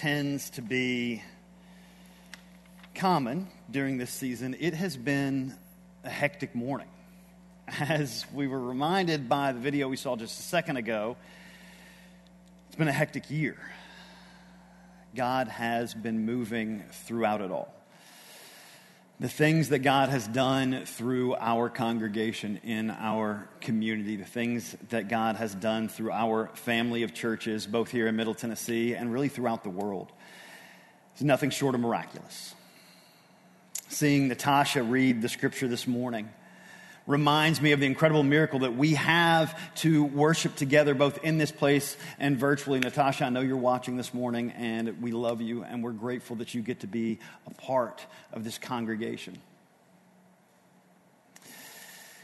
tends to be common during this season, it has been a hectic morning. As we were reminded by the video we saw just a second ago, it's been a hectic year. God has been moving throughout it all. The things that God has done through our congregation in our community, the things that God has done through our family of churches, both here in Middle Tennessee and really throughout the world, is nothing short of miraculous. Seeing Natasha read the scripture this morning, reminds me of the incredible miracle that we have to worship together both in this place and virtually. Natasha, I know you're watching this morning and we love you and we're grateful that you get to be a part of this congregation.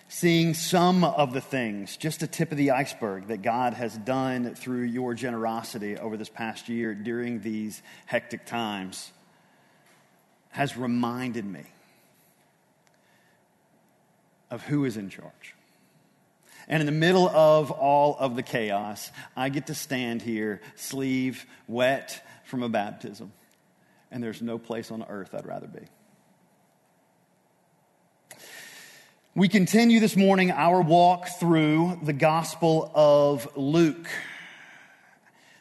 Seeing some of the things, just a tip of the iceberg, that God has done through your generosity over this past year during these hectic times has reminded me of who is in charge. And in the middle of all of the chaos, I get to stand here, sleeve wet from a baptism. And there's no place on earth I'd rather be. We continue this morning our walk through the Gospel of Luke.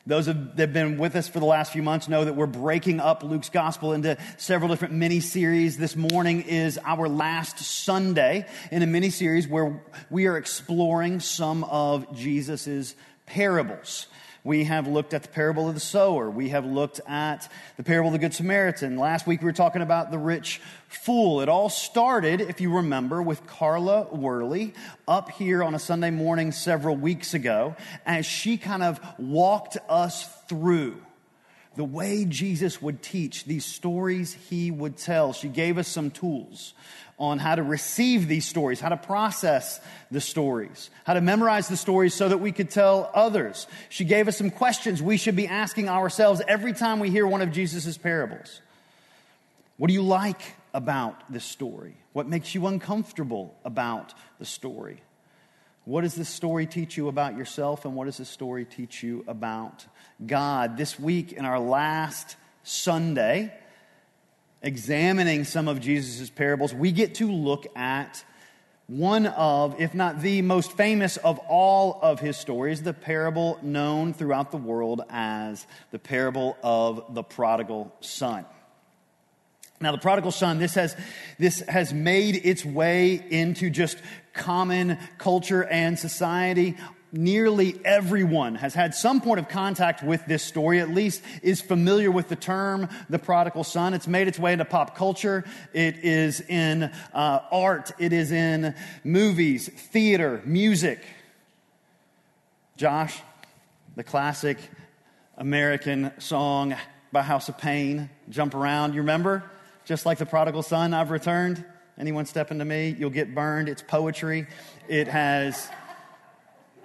Those that have been with us for the last few months know that we're breaking up Luke's gospel into several different mini series. This morning is our last Sunday in a mini series where we are exploring some of Jesus's parables. We have looked at the parable of the sower. We have looked at the parable of the Good Samaritan. Last week we were talking about the rich fool. It all started, if you remember, with Carla Worley up here on a Sunday morning several weeks ago as she kind of walked us through the way Jesus would teach, these stories he would tell. She gave us some tools on how to receive these stories, how to process the stories, how to memorize the stories so that we could tell others. She gave us some questions we should be asking ourselves every time we hear one of Jesus' parables. What do you like about this story? What makes you uncomfortable about the story? What does this story teach you about yourself, and what does this story teach you about God? This week, in our last Sunday, examining some of Jesus' parables, we get to look at one of, if not the most famous of all of his stories, the parable known throughout the world as the parable of the prodigal son. Now, the prodigal son, this has, this has made its way into just common culture and society nearly everyone has had some point of contact with this story, at least is familiar with the term the prodigal son. It's made its way into pop culture. It is in uh, art. It is in movies, theater, music. Josh, the classic American song by House of Pain, Jump Around. You remember? Just like the prodigal son, I've returned. Anyone step into me, you'll get burned. It's poetry. It has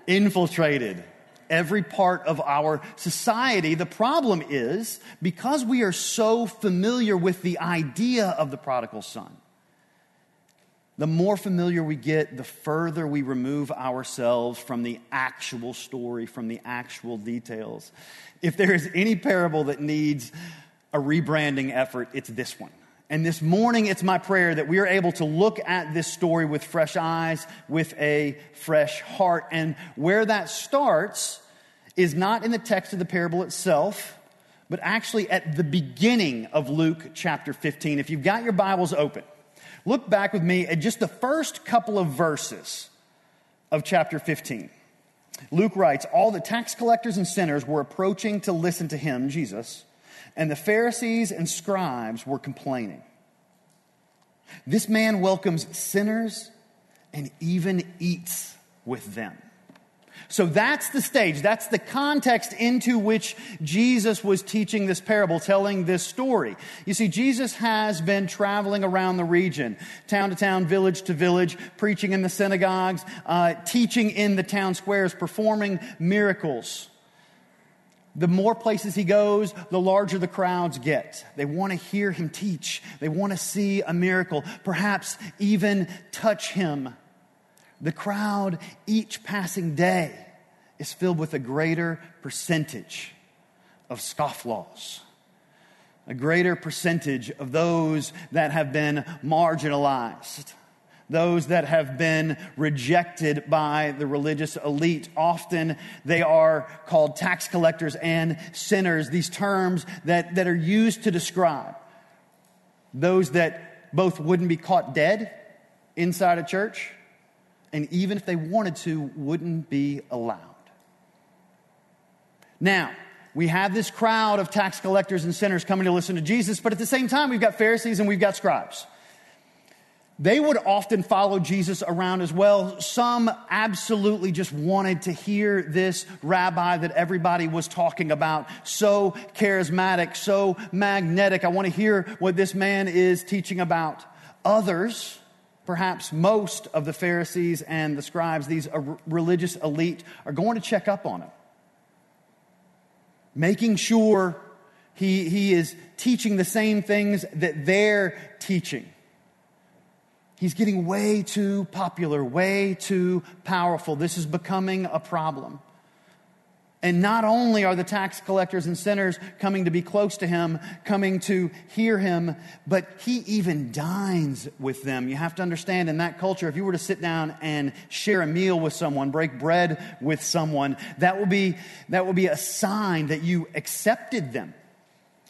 infiltrated every part of our society. The problem is because we are so familiar with the idea of the prodigal son, the more familiar we get, the further we remove ourselves from the actual story, from the actual details. If there is any parable that needs a rebranding effort, it's this one. And this morning, it's my prayer that we are able to look at this story with fresh eyes, with a fresh heart. And where that starts is not in the text of the parable itself, but actually at the beginning of Luke chapter 15. If you've got your Bibles open, look back with me at just the first couple of verses of chapter 15. Luke writes, All the tax collectors and sinners were approaching to listen to him, Jesus and the Pharisees and scribes were complaining. This man welcomes sinners and even eats with them. So that's the stage. That's the context into which Jesus was teaching this parable, telling this story. You see, Jesus has been traveling around the region, town to town, village to village, preaching in the synagogues, uh, teaching in the town squares, performing miracles. The more places he goes, the larger the crowds get. They want to hear him teach. They want to see a miracle, perhaps even touch him. The crowd each passing day is filled with a greater percentage of scofflaws a greater percentage of those that have been marginalized, those that have been rejected by the religious elite. Often they are called tax collectors and sinners, these terms that, that are used to describe those that both wouldn't be caught dead inside a church, and even if they wanted to, wouldn't be allowed. Now, we have this crowd of tax collectors and sinners coming to listen to Jesus, but at the same time, we've got Pharisees and we've got scribes. They would often follow Jesus around as well. Some absolutely just wanted to hear this rabbi that everybody was talking about. So charismatic, so magnetic. I want to hear what this man is teaching about. Others, perhaps most of the Pharisees and the scribes, these religious elite, are going to check up on him making sure he, he is teaching the same things that they're teaching. He's getting way too popular, way too powerful. This is becoming a problem. And not only are the tax collectors and sinners coming to be close to him, coming to hear him, but he even dines with them. You have to understand in that culture, if you were to sit down and share a meal with someone, break bread with someone, that would be, that would be a sign that you accepted them,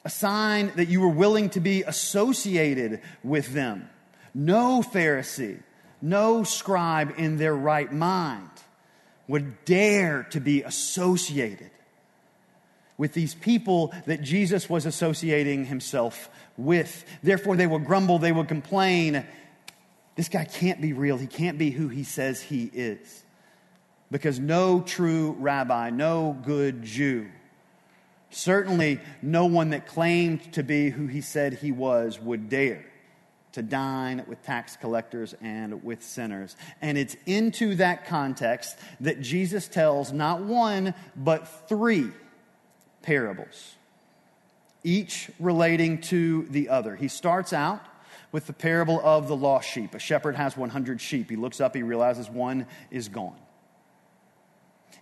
a sign that you were willing to be associated with them. No Pharisee, no scribe in their right mind would dare to be associated with these people that Jesus was associating himself with. Therefore, they would grumble, they would complain. This guy can't be real. He can't be who he says he is. Because no true rabbi, no good Jew, certainly no one that claimed to be who he said he was, would dare to dine with tax collectors and with sinners. And it's into that context that Jesus tells not one, but three parables, each relating to the other. He starts out with the parable of the lost sheep. A shepherd has 100 sheep. He looks up, he realizes one is gone.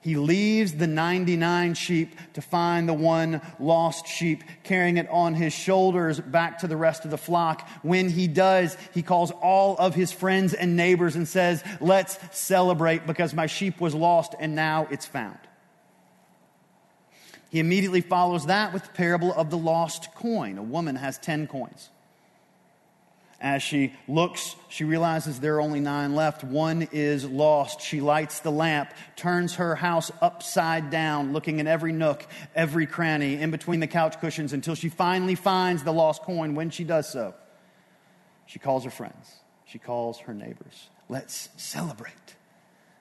He leaves the 99 sheep to find the one lost sheep, carrying it on his shoulders back to the rest of the flock. When he does, he calls all of his friends and neighbors and says, Let's celebrate because my sheep was lost and now it's found. He immediately follows that with the parable of the lost coin. A woman has 10 coins. As she looks, she realizes there are only nine left. One is lost. She lights the lamp, turns her house upside down, looking in every nook, every cranny, in between the couch cushions until she finally finds the lost coin. When she does so, she calls her friends, she calls her neighbors. Let's celebrate.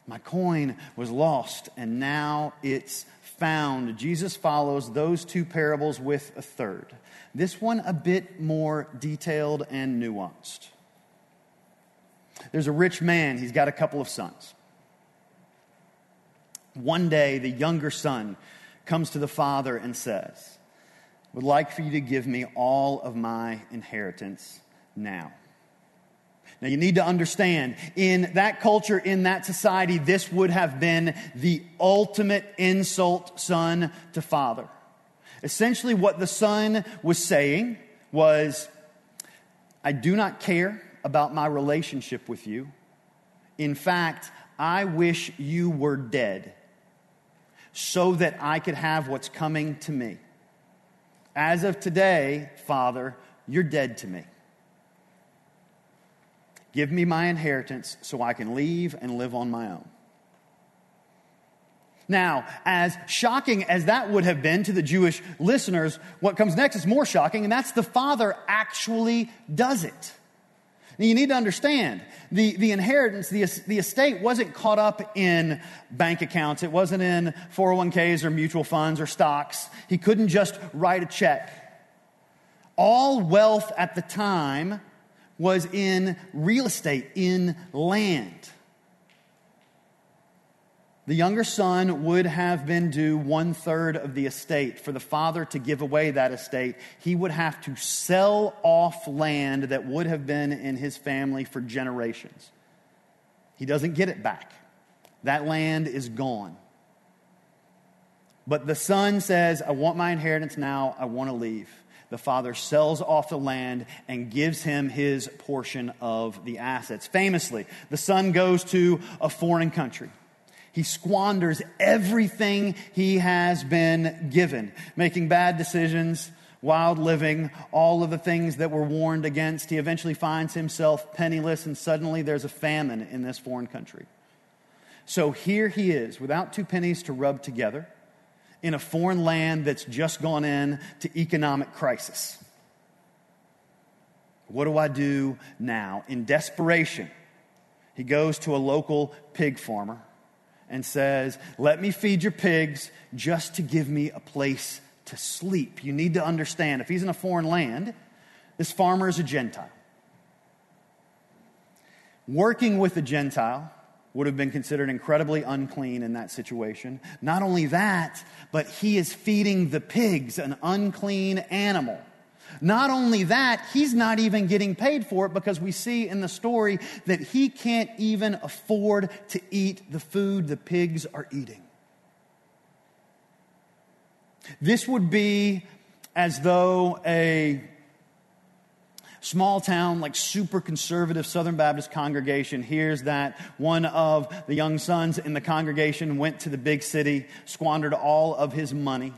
My coin was lost and now it's found. Jesus follows those two parables with a third. This one a bit more detailed and nuanced. There's a rich man, he's got a couple of sons. One day, the younger son comes to the father and says, Would like for you to give me all of my inheritance now. Now, you need to understand, in that culture, in that society, this would have been the ultimate insult son to father. Essentially, what the son was saying was, I do not care about my relationship with you. In fact, I wish you were dead so that I could have what's coming to me. As of today, Father, you're dead to me. Give me my inheritance so I can leave and live on my own. Now, as shocking as that would have been to the Jewish listeners, what comes next is more shocking, and that's the father actually does it. Now, you need to understand the, the inheritance, the, the estate wasn't caught up in bank accounts, it wasn't in 401ks or mutual funds or stocks. He couldn't just write a check. All wealth at the time was in real estate, in land. The younger son would have been due one third of the estate. For the father to give away that estate, he would have to sell off land that would have been in his family for generations. He doesn't get it back. That land is gone. But the son says, I want my inheritance now, I want to leave. The father sells off the land and gives him his portion of the assets. Famously, the son goes to a foreign country. He squanders everything he has been given, making bad decisions, wild living, all of the things that were warned against. He eventually finds himself penniless, and suddenly there's a famine in this foreign country. So here he is, without two pennies to rub together, in a foreign land that's just gone in to economic crisis. What do I do now? In desperation, he goes to a local pig farmer and says, Let me feed your pigs just to give me a place to sleep. You need to understand if he's in a foreign land, this farmer is a Gentile. Working with a Gentile would have been considered incredibly unclean in that situation. Not only that, but he is feeding the pigs, an unclean animal. Not only that, he's not even getting paid for it because we see in the story that he can't even afford to eat the food the pigs are eating. This would be as though a small town, like super conservative Southern Baptist congregation hears that one of the young sons in the congregation went to the big city, squandered all of his money,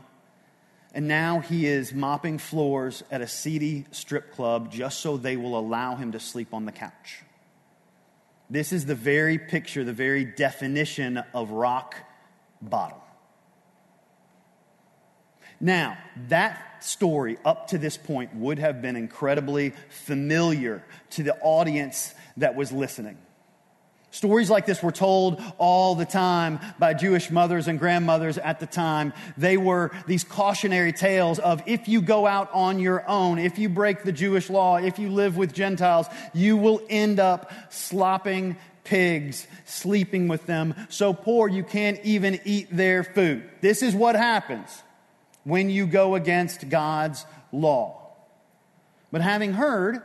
and now he is mopping floors at a seedy strip club just so they will allow him to sleep on the couch. This is the very picture, the very definition of rock bottom. Now, that story up to this point would have been incredibly familiar to the audience that was listening. Stories like this were told all the time by Jewish mothers and grandmothers at the time. They were these cautionary tales of if you go out on your own, if you break the Jewish law, if you live with Gentiles, you will end up slopping pigs, sleeping with them, so poor you can't even eat their food. This is what happens when you go against God's law. But having heard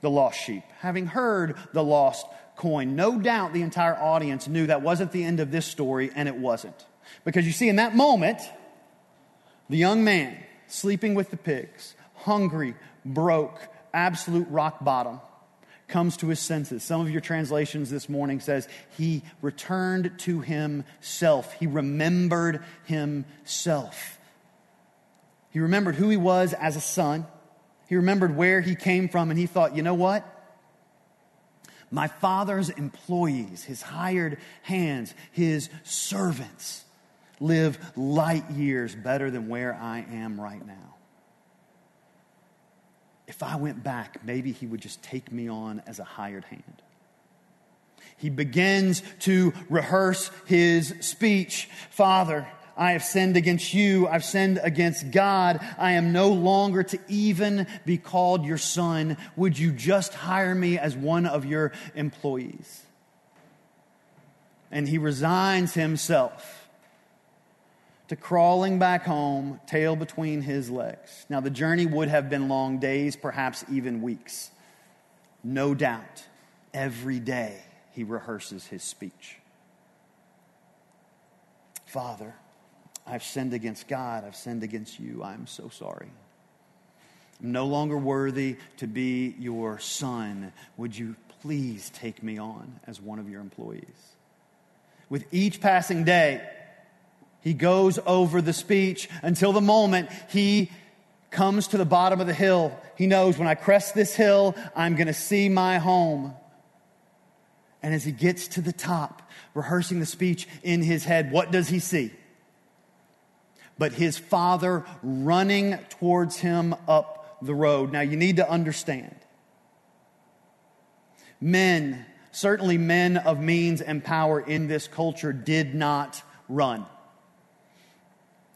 the lost sheep, having heard the lost coin, no doubt the entire audience knew that wasn't the end of this story, and it wasn't. Because you see, in that moment, the young man sleeping with the pigs, hungry, broke, absolute rock bottom, comes to his senses. Some of your translations this morning says he returned to himself. He remembered himself. He remembered who he was as a son. He remembered where he came from, and he thought, you know what? My father's employees, his hired hands, his servants, live light years better than where I am right now. If I went back, maybe he would just take me on as a hired hand. He begins to rehearse his speech. Father, I have sinned against you. I've sinned against God. I am no longer to even be called your son. Would you just hire me as one of your employees? And he resigns himself to crawling back home, tail between his legs. Now, the journey would have been long days, perhaps even weeks. No doubt, every day he rehearses his speech. Father, I've sinned against God. I've sinned against you. I'm so sorry. I'm no longer worthy to be your son. Would you please take me on as one of your employees? With each passing day, he goes over the speech until the moment he comes to the bottom of the hill. He knows when I crest this hill, I'm going to see my home. And as he gets to the top, rehearsing the speech in his head, what does he see? But his father running towards him up the road. Now, you need to understand men, certainly men of means and power in this culture, did not run.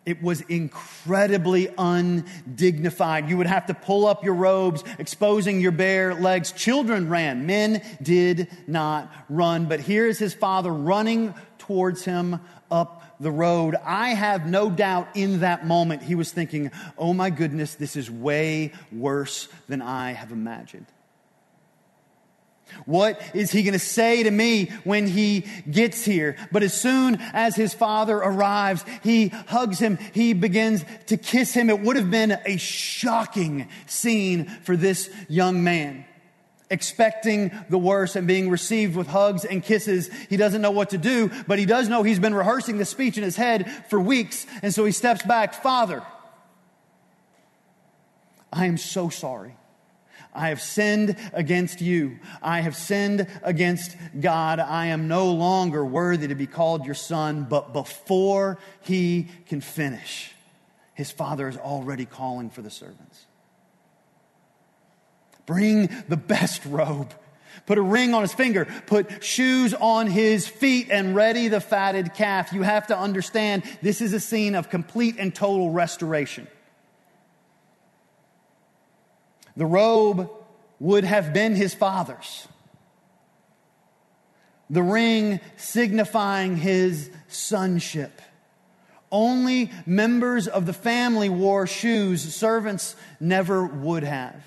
It was incredibly undignified. You would have to pull up your robes, exposing your bare legs. Children ran. Men did not run. But here is his father running towards him up the road, I have no doubt in that moment he was thinking, oh my goodness, this is way worse than I have imagined. What is he going to say to me when he gets here? But as soon as his father arrives, he hugs him. He begins to kiss him. It would have been a shocking scene for this young man. Expecting the worst and being received with hugs and kisses. He doesn't know what to do, but he does know he's been rehearsing the speech in his head for weeks. And so he steps back. Father, I am so sorry. I have sinned against you. I have sinned against God. I am no longer worthy to be called your son. But before he can finish, his father is already calling for the servants. Bring the best robe. Put a ring on his finger. Put shoes on his feet and ready the fatted calf. You have to understand this is a scene of complete and total restoration. The robe would have been his father's. The ring signifying his sonship. Only members of the family wore shoes, servants never would have.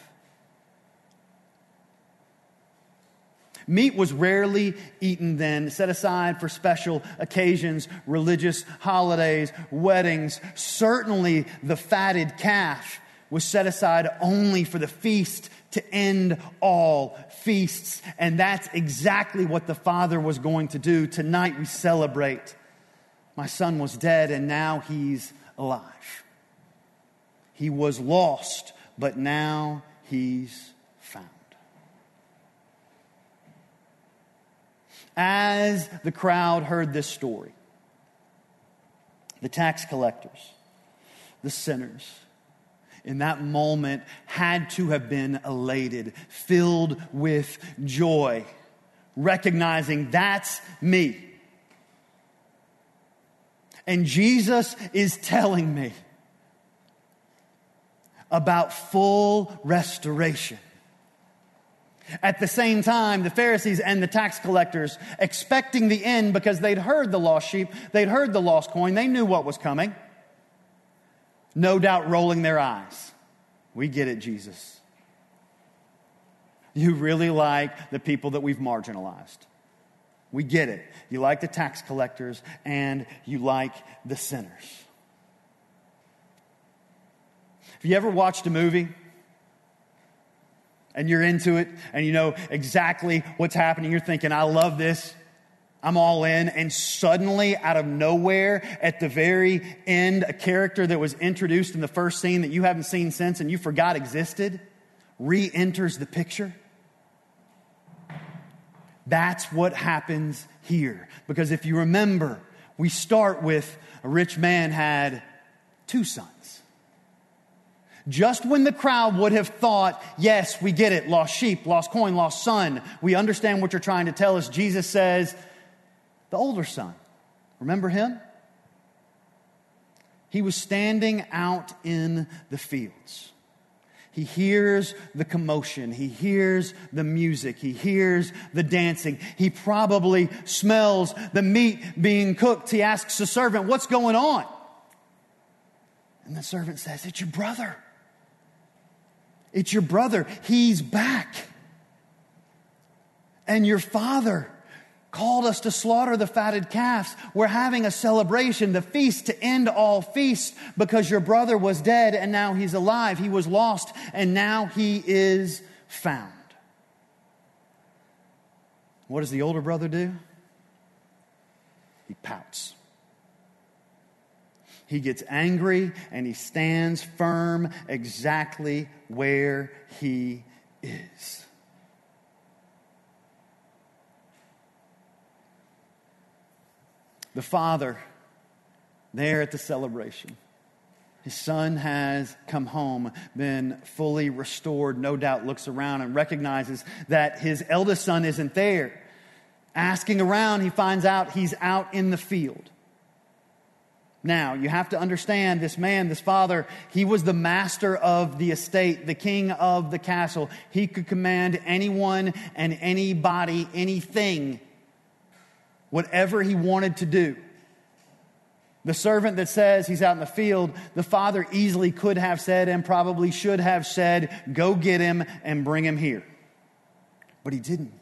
Meat was rarely eaten then, set aside for special occasions, religious holidays, weddings. Certainly the fatted calf was set aside only for the feast to end all feasts. And that's exactly what the Father was going to do. Tonight we celebrate. My son was dead and now he's alive. He was lost, but now he's found. As the crowd heard this story, the tax collectors, the sinners, in that moment had to have been elated, filled with joy, recognizing that's me. And Jesus is telling me about full restoration. At the same time, the Pharisees and the tax collectors, expecting the end because they'd heard the lost sheep, they'd heard the lost coin, they knew what was coming no doubt rolling their eyes. We get it, Jesus. You really like the people that we've marginalized. We get it. You like the tax collectors and you like the sinners. Have you ever watched a movie and you're into it and you know exactly what's happening? You're thinking, I love this. I'm all in. And suddenly, out of nowhere, at the very end, a character that was introduced in the first scene that you haven't seen since and you forgot existed re enters the picture. That's what happens here. Because if you remember, we start with a rich man had two sons. Just when the crowd would have thought, yes, we get it, lost sheep, lost coin, lost son, we understand what you're trying to tell us, Jesus says, the older son. Remember him? He was standing out in the fields. He hears the commotion. He hears the music. He hears the dancing. He probably smells the meat being cooked. He asks the servant, What's going on? And the servant says, It's your brother. It's your brother. He's back. And your father called us to slaughter the fatted calves. We're having a celebration, the feast to end all feasts because your brother was dead and now he's alive. He was lost and now he is found. What does the older brother do? He pouts. He gets angry and he stands firm exactly where he is. the father there at the celebration. His son has come home, been fully restored, no doubt looks around and recognizes that his eldest son isn't there. Asking around, he finds out he's out in the field. Now, you have to understand this man, this father, he was the master of the estate, the king of the castle. He could command anyone and anybody, anything whatever he wanted to do. The servant that says he's out in the field, the father easily could have said and probably should have said, Go get him and bring him here. But he didn't.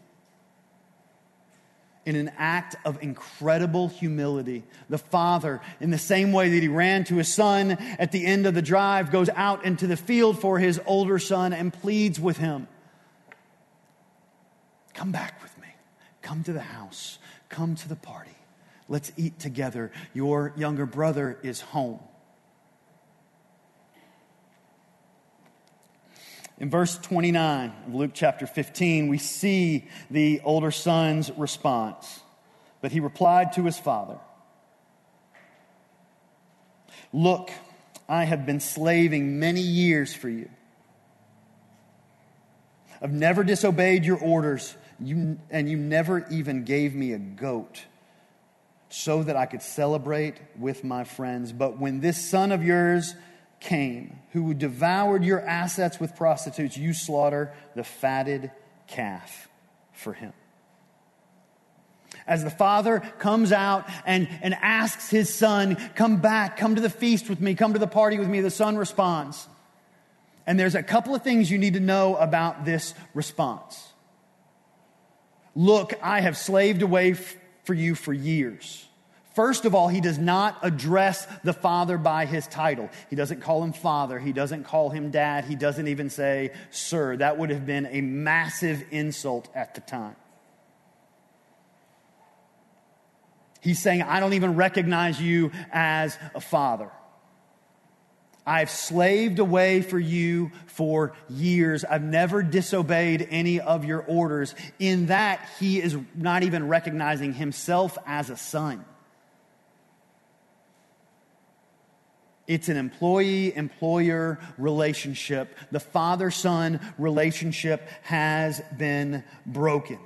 In an act of incredible humility. The father, in the same way that he ran to his son at the end of the drive, goes out into the field for his older son and pleads with him Come back with me. Come to the house. Come to the party. Let's eat together. Your younger brother is home. In verse 29 of Luke chapter 15, we see the older son's response. But he replied to his father Look, I have been slaving many years for you. I've never disobeyed your orders, you, and you never even gave me a goat so that I could celebrate with my friends. But when this son of yours came, who devoured your assets with prostitutes, you slaughter the fatted calf for him. As the father comes out and, and asks his son, Come back, come to the feast with me, come to the party with me, the son responds. And there's a couple of things you need to know about this response. Look, I have slaved away f- for you for years. First of all, he does not address the father by his title. He doesn't call him father. He doesn't call him dad. He doesn't even say sir. That would have been a massive insult at the time. He's saying, I don't even recognize you as a father. I've slaved away for you for years. I've never disobeyed any of your orders. In that, he is not even recognizing himself as a son. It's an employee employer relationship. The father son relationship has been broken.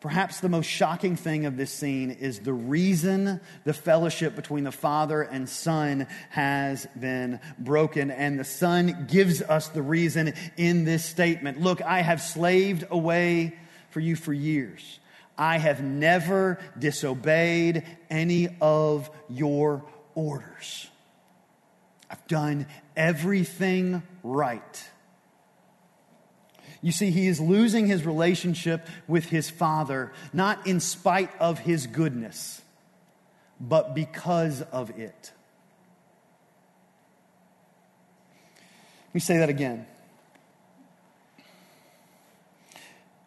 Perhaps the most shocking thing of this scene is the reason the fellowship between the father and son has been broken. And the son gives us the reason in this statement Look, I have slaved away for you for years. I have never disobeyed any of your orders. I've done everything right. You see, he is losing his relationship with his father, not in spite of his goodness, but because of it. Let me say that again.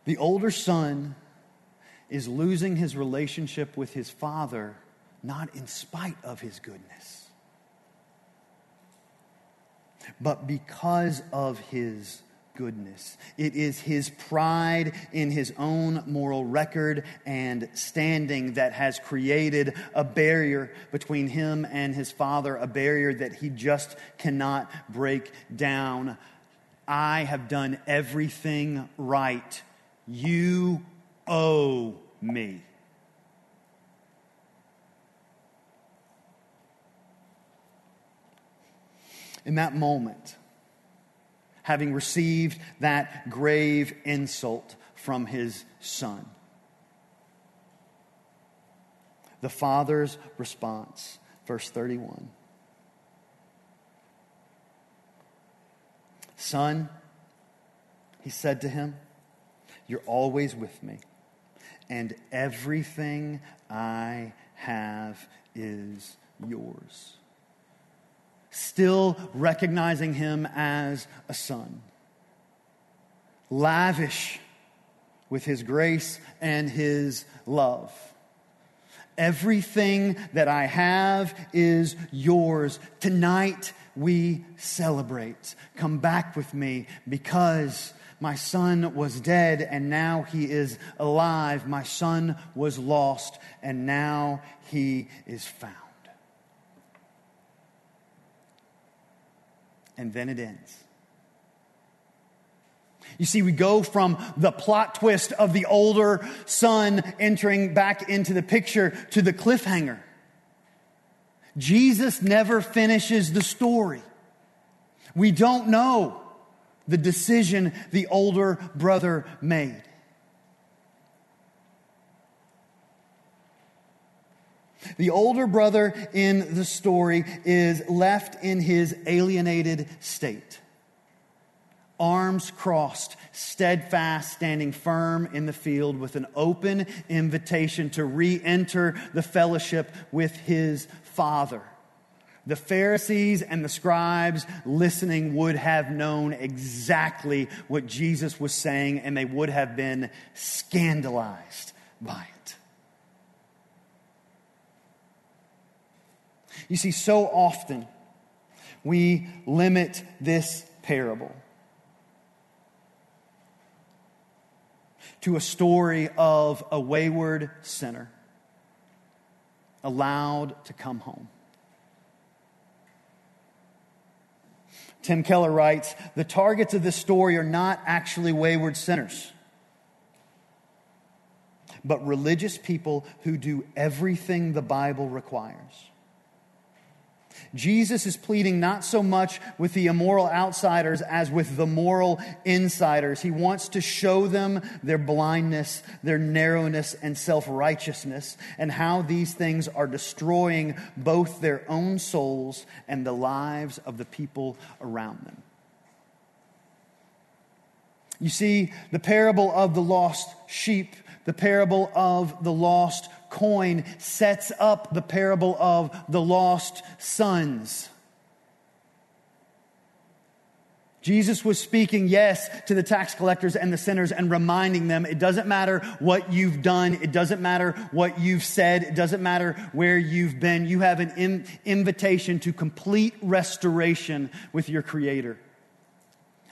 The older son is losing his relationship with his father, not in spite of his goodness, but because of his goodness. It is his pride in his own moral record and standing that has created a barrier between him and his father, a barrier that he just cannot break down. I have done everything right. You owe me. In that moment, having received that grave insult from his son, the father's response, verse 31. Son, he said to him, You're always with me and everything I have is yours. Still recognizing him as a son, lavish with his grace and his love. Everything that I have is yours. Tonight we celebrate. Come back with me because my son was dead and now he is alive. My son was lost and now he is found. And then it ends. You see, we go from the plot twist of the older son entering back into the picture to the cliffhanger. Jesus never finishes the story. We don't know the decision the older brother made. The older brother in the story is left in his alienated state, arms crossed, steadfast, standing firm in the field with an open invitation to re enter the fellowship with his Father. The Pharisees and the scribes listening would have known exactly what Jesus was saying, and they would have been scandalized by it. You see, so often we limit this parable to a story of a wayward sinner allowed to come home. Tim Keller writes The targets of this story are not actually wayward sinners, but religious people who do everything the Bible requires. Jesus is pleading not so much with the immoral outsiders as with the moral insiders. He wants to show them their blindness, their narrowness, and self righteousness, and how these things are destroying both their own souls and the lives of the people around them. You see, the parable of the lost sheep, the parable of the lost coin sets up the parable of the lost sons. Jesus was speaking, yes, to the tax collectors and the sinners and reminding them it doesn't matter what you've done. It doesn't matter what you've said. It doesn't matter where you've been. You have an in- invitation to complete restoration with your Creator.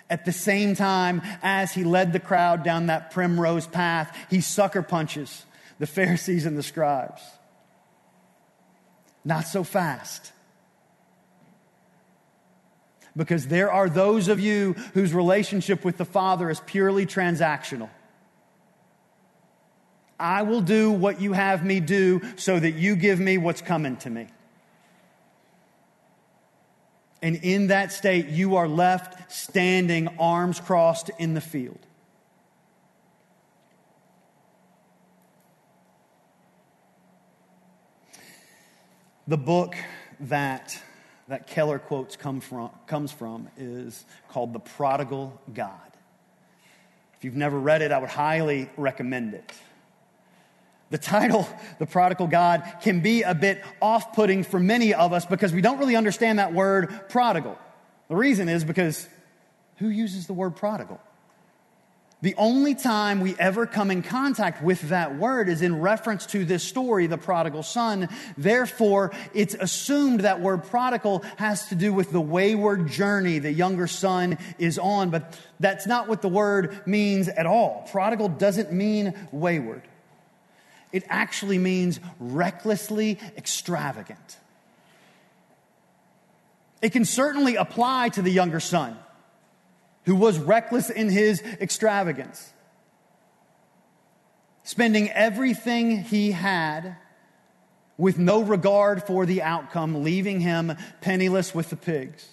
At the same time as he led the crowd down that primrose path, he sucker punches the Pharisees and the scribes. Not so fast. Because there are those of you whose relationship with the Father is purely transactional. I will do what you have me do so that you give me what's coming to me. And in that state, you are left standing, arms crossed in the field. The book that, that Keller quotes come from, comes from is called The Prodigal God. If you've never read it, I would highly recommend it. The title, The Prodigal God, can be a bit off putting for many of us because we don't really understand that word prodigal. The reason is because who uses the word prodigal? The only time we ever come in contact with that word is in reference to this story, the prodigal son. Therefore, it's assumed that word prodigal has to do with the wayward journey the younger son is on, but that's not what the word means at all. Prodigal doesn't mean wayward. It actually means recklessly extravagant. It can certainly apply to the younger son who was reckless in his extravagance, spending everything he had with no regard for the outcome, leaving him penniless with the pigs.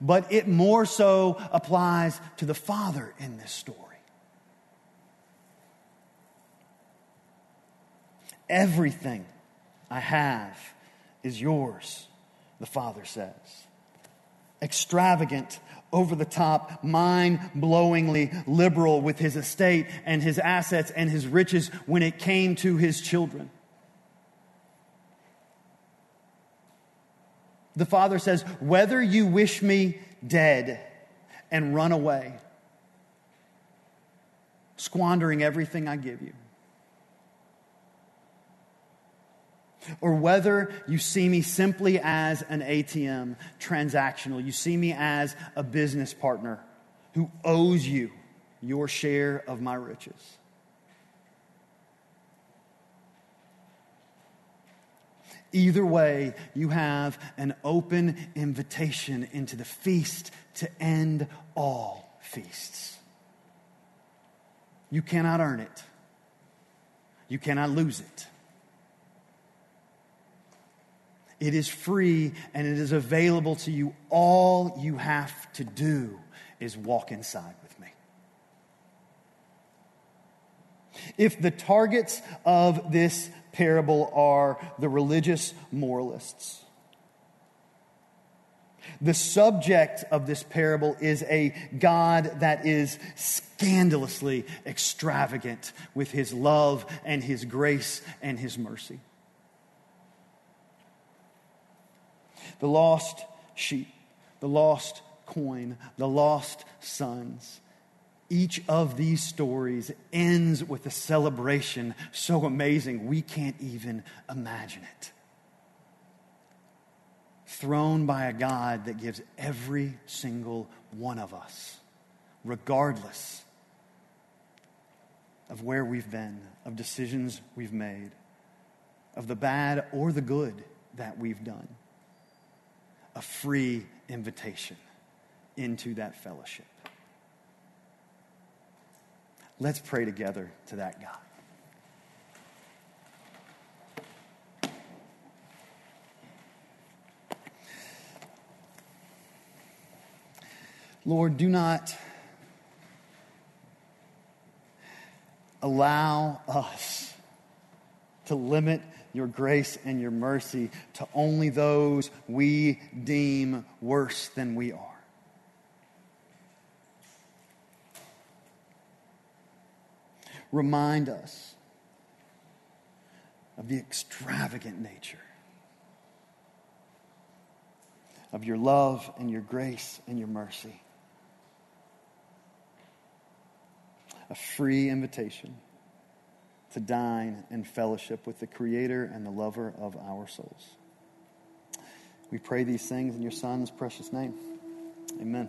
But it more so applies to the father in this story. Everything I have is yours, the father says. Extravagant over the top, mind blowingly liberal with his estate and his assets and his riches when it came to his children. The father says, Whether you wish me dead and run away, squandering everything I give you. Or whether you see me simply as an ATM, transactional. You see me as a business partner who owes you your share of my riches. Either way, you have an open invitation into the feast to end all feasts. You cannot earn it, you cannot lose it. It is free and it is available to you. All you have to do is walk inside with me. If the targets of this parable are the religious moralists, The subject of this parable is a God that is scandalously extravagant with his love and his grace and his mercy. The lost sheep, the lost coin, the lost sons. Each of these stories ends with a celebration so amazing we can't even imagine it thrown by a God that gives every single one of us, regardless of where we've been, of decisions we've made, of the bad or the good that we've done, a free invitation into that fellowship. Let's pray together to that God. Lord, do not allow us to limit your grace and your mercy to only those we deem worse than we are. Remind us of the extravagant nature of your love and your grace and your mercy. a free invitation to dine and fellowship with the Creator and the lover of our souls. We pray these things in your Son's precious name. Amen.